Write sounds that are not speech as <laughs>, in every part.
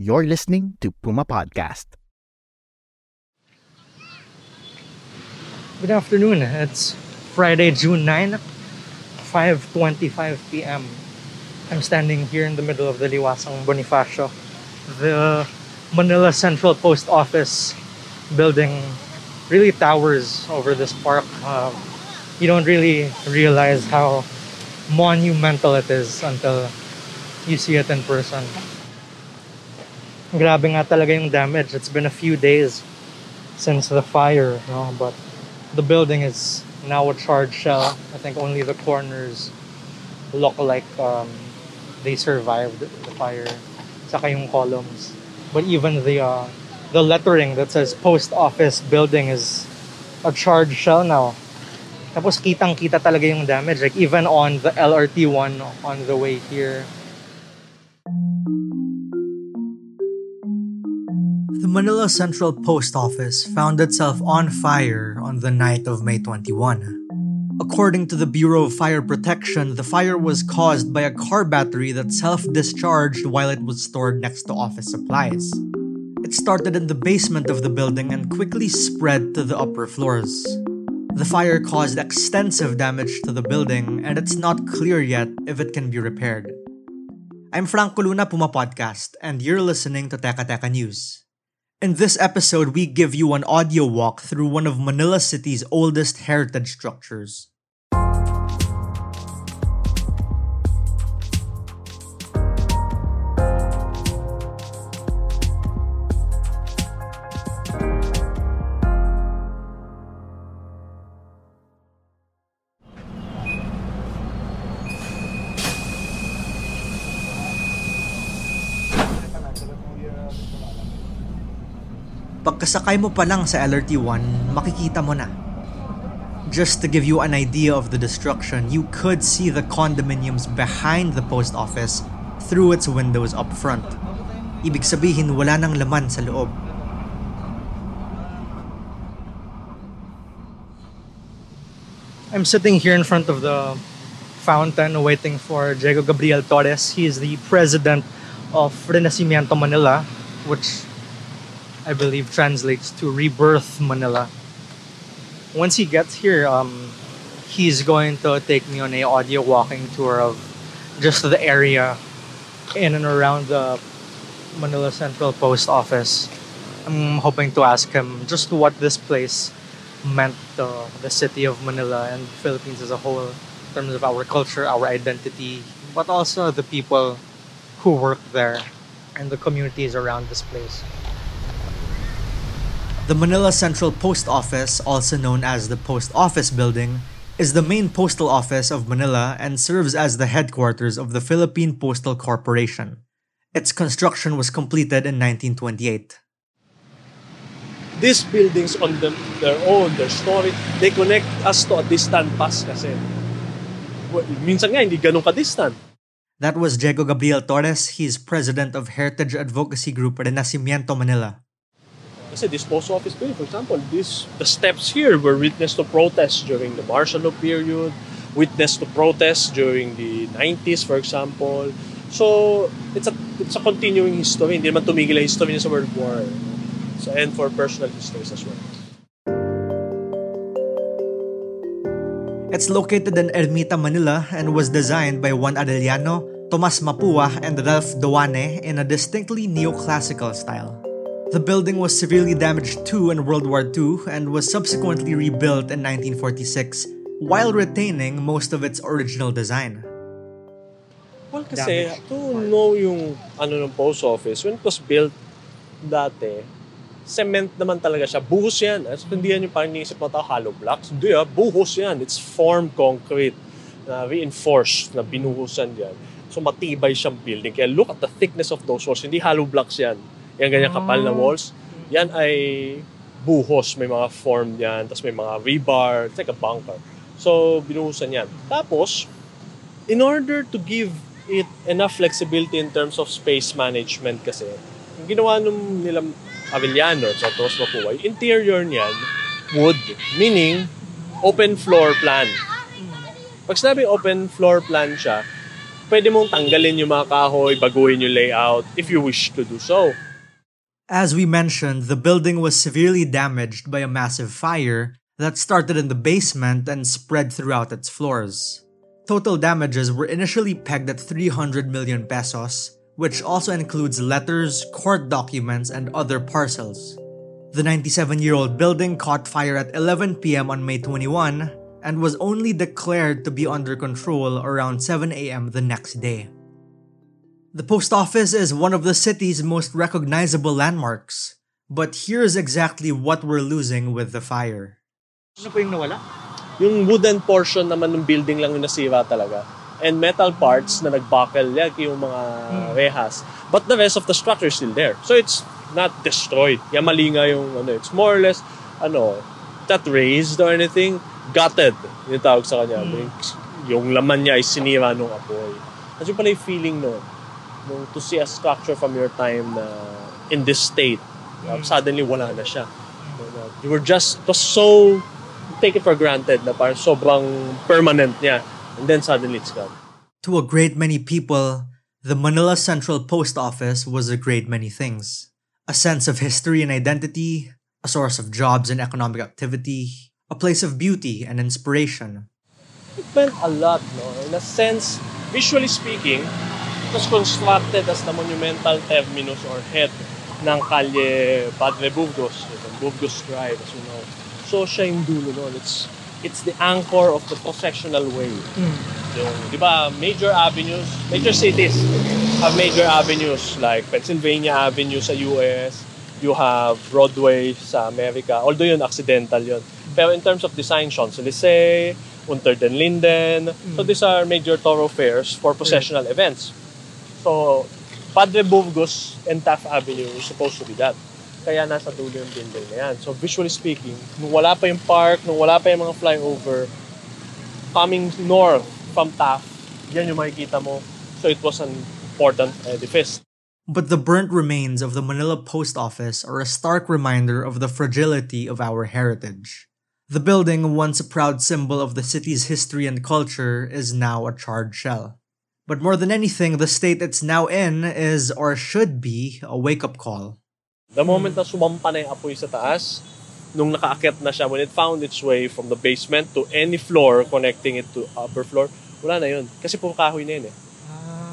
You're listening to Puma Podcast. Good afternoon. It's Friday, June 9, 5.25 p.m. I'm standing here in the middle of the Liwasang Bonifacio. The Manila Central Post Office building really towers over this park. Uh, you don't really realize how monumental it is until you see it in person. Grabe nga talaga yung damage. It's been a few days since the fire, no? but the building is now a charred shell. I think only the corners look like um, they survived the fire. Saka yung columns. But even the uh, the lettering that says post office building is a charred shell now. Tapos kitang kita talaga yung damage. Like even on the LRT one on the way here. The Manila Central Post Office found itself on fire on the night of May 21. According to the Bureau of Fire Protection, the fire was caused by a car battery that self discharged while it was stored next to office supplies. It started in the basement of the building and quickly spread to the upper floors. The fire caused extensive damage to the building, and it's not clear yet if it can be repaired. I'm Franco Luna Puma Podcast, and you're listening to Teka Teka News. In this episode, we give you an audio walk through one of Manila City's oldest heritage structures. Pagkasakay mo pa lang sa LRT1, makikita mo na. Just to give you an idea of the destruction, you could see the condominiums behind the post office through its windows up front. Ibig sabihin, wala nang laman sa loob. I'm sitting here in front of the fountain waiting for Diego Gabriel Torres. He is the president of Renacimiento Manila, which I believe translates to Rebirth Manila. Once he gets here, um, he's going to take me on a audio walking tour of just the area in and around the Manila Central Post Office. I'm hoping to ask him just what this place meant to the city of Manila and Philippines as a whole in terms of our culture, our identity, but also the people who work there and the communities around this place. The Manila Central Post Office, also known as the Post Office Building, is the main postal office of Manila and serves as the headquarters of the Philippine Postal Corporation. Its construction was completed in 1928. these buildings on them, their own, their story, they connect us to a distant past kasi. Well, minsan nga, hindi ganun ka-distant. That was Diego Gabriel Torres. He's president of Heritage Advocacy Group Renacimiento Manila. Kasi this post office building, for example, this, the steps here were witness to protests during the martial law period, witness to protests during the 90s, for example. So, it's a it's a continuing history. Hindi naman tumigil ang history niya sa World War. So, and for personal histories as well. It's located in Ermita, Manila and was designed by Juan Arellano, Tomas Mapua, and Ralph Doane in a distinctly neoclassical style. The building was severely damaged too in World War II and was subsequently rebuilt in 1946 while retaining most of its original design. Well, kasi to know yung ano ng post office, when it was built dati, cement naman talaga siya. Buhos yan. As hindi yan yung parang iniisip mo tao, hollow blocks. Hindi ah, buhos yan. It's formed concrete. na reinforced, na binuhusan yan. So matibay siyang building. Kaya look at the thickness of those walls. Hindi hollow blocks yan. Yan ganyan kapal na Ah. walls. Yan ay buhos. May mga form yan. Tapos may mga rebar. It's like a bunker. So binuhusan yan. Tapos, in order to give it enough flexibility in terms of space management kasi, yung ginawa nung nilang Avellano sa Toros Mapua, yung interior niyan, wood. Meaning, open floor plan. Pag sinabi open floor plan siya, pwede mong tanggalin yung mga kahoy, baguhin yung layout if you wish to do so. As we mentioned, the building was severely damaged by a massive fire that started in the basement and spread throughout its floors. Total damages were initially pegged at 300 million pesos, which also includes letters, court documents, and other parcels. The 97 year old building caught fire at 11 p.m. on May 21 and was only declared to be under control around 7 a.m. the next day. The post office is one of the city's most recognizable landmarks, but here's exactly what we're losing with the fire. Ano po yung nawala? Yung wooden portion naman ng building lang yung nasira talaga. And metal parts na nagbuckle, like yung mga rehas. But the rest of the structure is still there. So it's not destroyed. Yan mali nga yung ano, it's more or less, ano, not raised or anything, gutted. Yung tawag sa kanya. Yung, yung laman niya ay sinira nung apoy. Kasi pala yung feeling no, nung to see a structure from your time na in this state, uh, suddenly wala na siya. You were just, it was so, take it for granted na parang sobrang permanent niya. And then suddenly it's gone. To a great many people, the Manila Central Post Office was a great many things a sense of history and identity, a source of jobs and economic activity, a place of beauty and inspiration. It meant a lot, no? In a sense, visually speaking, it was constructed as the monumental terminus or head ng Calle Padre Burgos, Burgos Drive, as you know. So, siya yung dulo nun. It's, it's the anchor of the processional way. Yung, di ba, major avenues, major cities have major avenues like Pennsylvania Avenue sa US, you have Broadway sa America, although yun, accidental yun. Pero in terms of design, Champs-Élysées, Unter den Linden, so these are major thoroughfares for processional events. So, Padre Burgos and Taft Avenue is supposed to be that. Kaya nasa dulo yung building na yan. So visually speaking, nung wala pa yung park, nung wala pa yung mga flyover, coming north from Taft, yan yung makikita mo. So it was an important edifice. But the burnt remains of the Manila Post Office are a stark reminder of the fragility of our heritage. The building, once a proud symbol of the city's history and culture, is now a charred shell. But more than anything, the state it's now in is, or should be, a wake up call. The moment na sumampa na yung apoy sa taas, nung nakaakyat na siya, when it found its way from the basement to any floor connecting it to upper floor, wala na yun. Kasi puro kahoy na yun eh.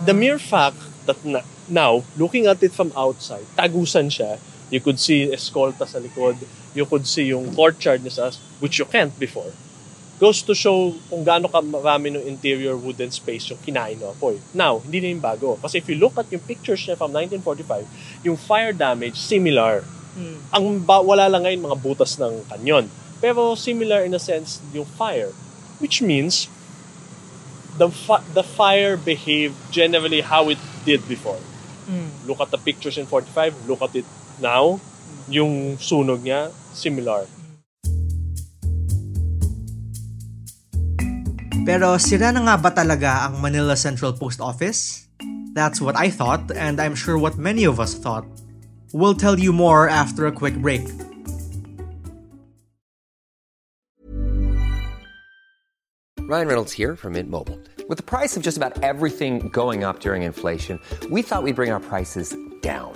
The mere fact that na, now, looking at it from outside, tagusan siya, you could see escolta sa likod, you could see yung courtyard niya sa which you can't before, goes to show kung gaano ka marami ng interior wooden space yung kinain ng apoy. Now, hindi na yung bago. Kasi if you look at yung pictures niya from 1945, yung fire damage, similar. Ang ba, wala lang ngayon mga butas ng kanyon. Pero similar in a sense yung fire. Which means, the, fi- the fire behaved generally how it did before. Look at the pictures in 45, look at it now. Yung sunog niya, similar. Pero sira na nga ba talaga ang Manila Central Post Office? That's what I thought, and I'm sure what many of us thought. We'll tell you more after a quick break. Ryan Reynolds here from Mint Mobile. With the price of just about everything going up during inflation, we thought we'd bring our prices down.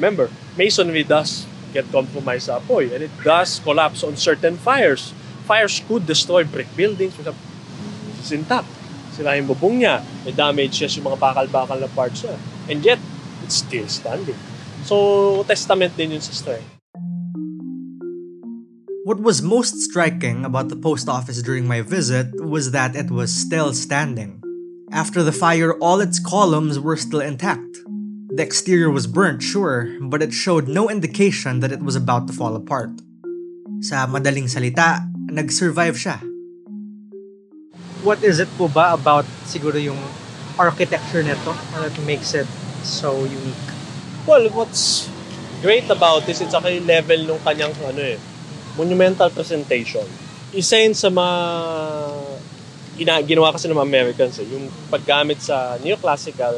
Remember, masonry does get compromised sa apoy and it does collapse on certain fires. Fires could destroy brick buildings, for example, it's intact. Sira yung bubong niya, may damages yung mga bakal-bakal na parts niya. And yet, it's still standing. So, testament din yun sa strength. What was most striking about the post office during my visit was that it was still standing. After the fire, all its columns were still intact. The exterior was burnt, sure, but it showed no indication that it was about to fall apart. Sa madaling salita, nag-survive siya. What is it po ba about siguro yung architecture nito that makes it so unique? Well, what's great about this, it's actually level nung kanyang ano eh, monumental presentation. Isa yun sa mga ina, ginawa kasi ng mga Americans eh, yung paggamit sa neoclassical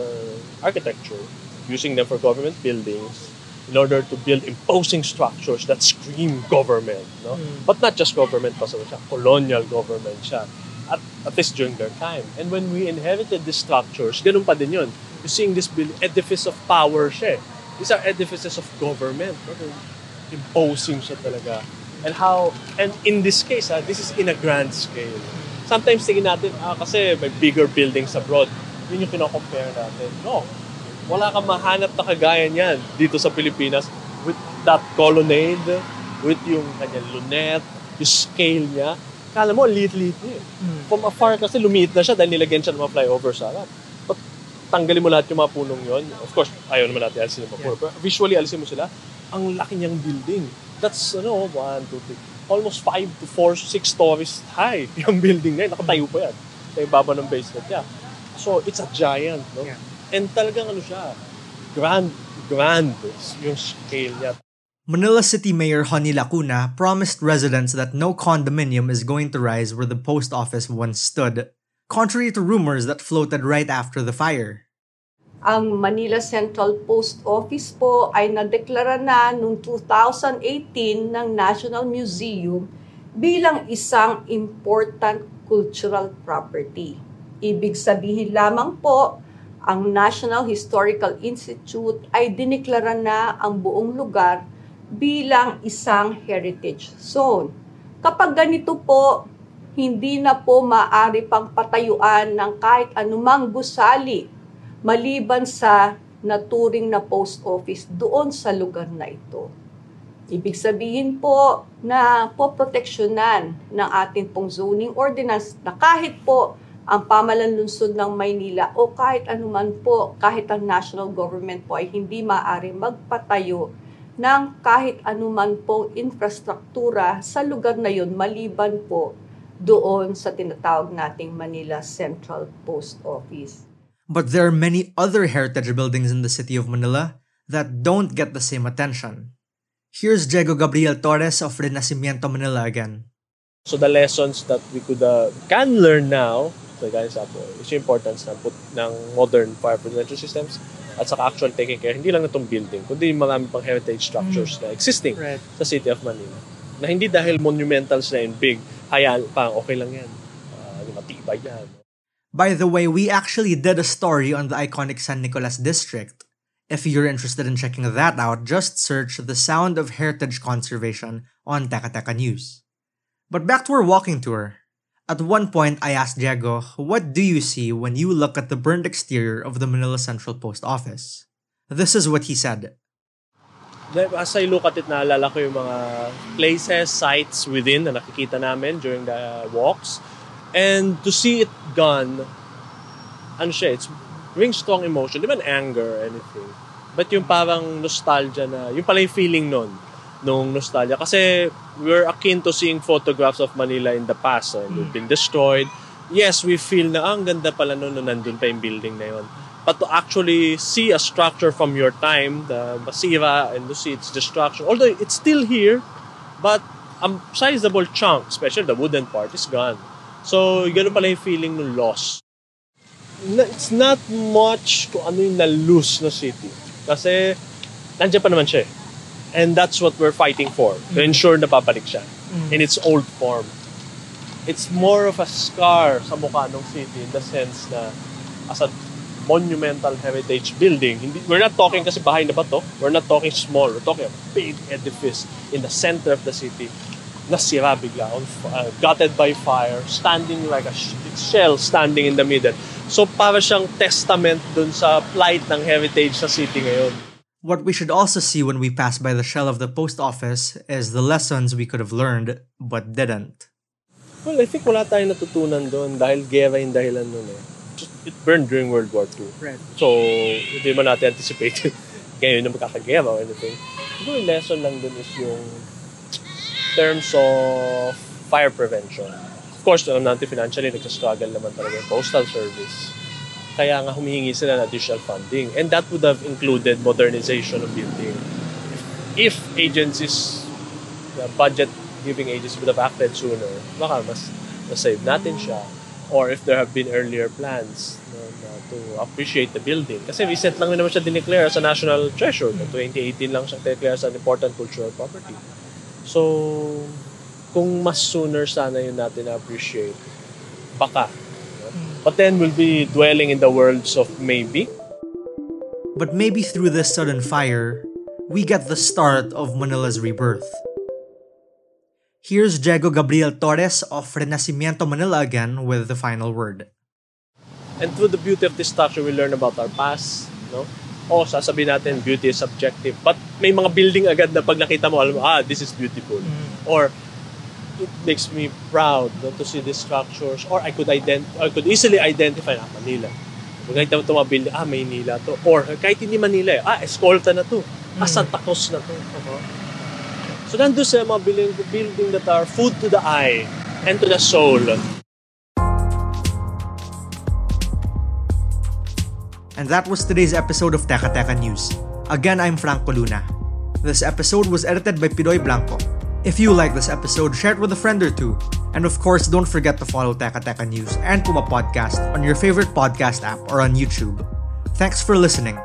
architecture, using them for government buildings in order to build imposing structures that scream government, no? But not just government pa siya, colonial government siya. At, at least during their time. And when we inherited these structures, ganun pa din yun. You're seeing this building, edifice of power siya. eh. These are edifices of government. No? Imposing siya talaga. And how, and in this case, ha, this is in a grand scale. Sometimes tingin natin, ah, kasi may bigger buildings abroad. Yun yung kino-compare natin. No. Wala kang mahanap na kagaya niyan dito sa Pilipinas with that colonnade, with yung kanyang lunette, yung scale niya. Kala mo, liit-liit niya. eh. From afar kasi lumiit na siya dahil nilagyan siya ng mga flyover sa harap. But tanggalin mo lahat yung mga punong yon. Of course, ayaw naman natin alisin yung mga. Pero visually, alisin mo sila. Ang laki niyang building. That's, ano, one, two, three, almost five to four, six stories high <laughs> yung building na yun. Nakatayo pa yan. Sa ibaba ng basement niya. So, it's a giant, no? Yeah. And talagang ano siya, grand, grand yung scale niya. Manila City Mayor Honey Lacuna promised residents that no condominium is going to rise where the post office once stood, contrary to rumors that floated right after the fire. Ang Manila Central Post Office po ay nadeklara na noong 2018 ng National Museum bilang isang important cultural property. Ibig sabihin lamang po, ang National Historical Institute ay diniklara na ang buong lugar bilang isang heritage zone. Kapag ganito po, hindi na po maaari pang patayuan ng kahit anumang gusali maliban sa naturing na post office doon sa lugar na ito. Ibig sabihin po na po proteksyonan ng ating pong zoning ordinance na kahit po ang pamalan lungsod ng Maynila o kahit anuman po, kahit ang national government po ay hindi maaari magpatayo ng kahit anuman pong infrastruktura sa lugar na yon maliban po doon sa tinatawag nating Manila Central Post Office. But there are many other heritage buildings in the city of Manila that don't get the same attention. Here's Diego Gabriel Torres of Renacimiento Manila again. So the lessons that we could uh, can learn now, so guys, po, is yung importance ng, put, ng modern fire prevention systems at saka actual taking care, hindi lang itong building, kundi yung marami pang heritage structures na existing Right. sa city of Manila. Na hindi dahil monumentals na and big, hayaan pa, okay lang yan. Uh, matibay yan. By the way, we actually did a story on the iconic San Nicolas district. If you're interested in checking that out, just search The Sound of Heritage Conservation on Teka Teka News. But back to our walking tour. At one point, I asked Diego, what do you see when you look at the burned exterior of the Manila Central Post Office? This is what he said. As I look at it, naalala ko yung mga places, sites within na nakikita namin during the walks. And to see it gone, ano siya, it's brings strong emotion. Di man anger or anything. But yung parang nostalgia na, yung pala yung feeling nun, nung nostalgia. Kasi we're akin to seeing photographs of Manila in the past. And they've been destroyed. Yes, we feel na, ah, ang ganda pala nun, nung nandun pa yung building na yun. But to actually see a structure from your time, the Masira and to see its destruction, although it's still here, but a sizable chunk, especially the wooden part, is gone. So, ganun pala yung feeling ng loss. It's not much kung ano yung na-lose na city. Kasi, nandiyan pa naman siya eh. And that's what we're fighting for, to ensure na babalik siya in its old form. It's more of a scar sa mukha ng city in the sense na as a monumental heritage building, hindi, we're not talking kasi bahay na bato, we're not talking small, we're talking a big edifice in the center of the city nasira bigla, on, uh, gutted by fire, standing like a sh- shell standing in the middle. So para siyang testament dun sa plight ng heritage sa city ngayon. What we should also see when we pass by the shell of the post office is the lessons we could have learned but didn't. Well, I think wala tayong natutunan doon dahil gera yung dahilan nun eh. It burned during World War II. Right. So, hindi man natin anticipated <laughs> ngayon na magkakagera or anything. Siguro yung lesson lang dun is yung terms of fire prevention. Of course, alam natin financially, nagsastruggle naman talaga yung postal service. Kaya nga humihingi sila ng additional funding. And that would have included modernization of building. If agencies, the budget giving agencies would have acted sooner, baka mas na-save natin siya. Or if there have been earlier plans no, to appreciate the building. Kasi recent lang naman siya dineclare as a national treasure. No? 2018 lang siya declare as an important cultural property. So, kung mas sooner sana yun natin na-appreciate, baka. But then we'll be dwelling in the worlds of maybe. But maybe through this sudden fire, we get the start of Manila's rebirth. Here's Diego Gabriel Torres of Renacimiento Manila again with the final word. And through the beauty of this structure, we learn about our past, no? O, sasabihin natin, beauty is subjective. But may mga building agad na pag nakita mo, alam mo, ah, this is beautiful. Or, it makes me proud no, to see these structures. Or I could ident I could easily identify, ah, Manila. Ito mga building, ah, Maynila to. Or, kahit hindi Manila, eh, ah, Escolta na to. Ah, Santa Cruz na to. Uh-huh. So, nandun sa mga building, building that are food to the eye and to the soul. And that was today's episode of Teka Teka News. Again, I'm Franco Luna. This episode was edited by Pidoy Blanco. If you like this episode, share it with a friend or two. And of course, don't forget to follow Teka Teka News and Puma Podcast on your favorite podcast app or on YouTube. Thanks for listening.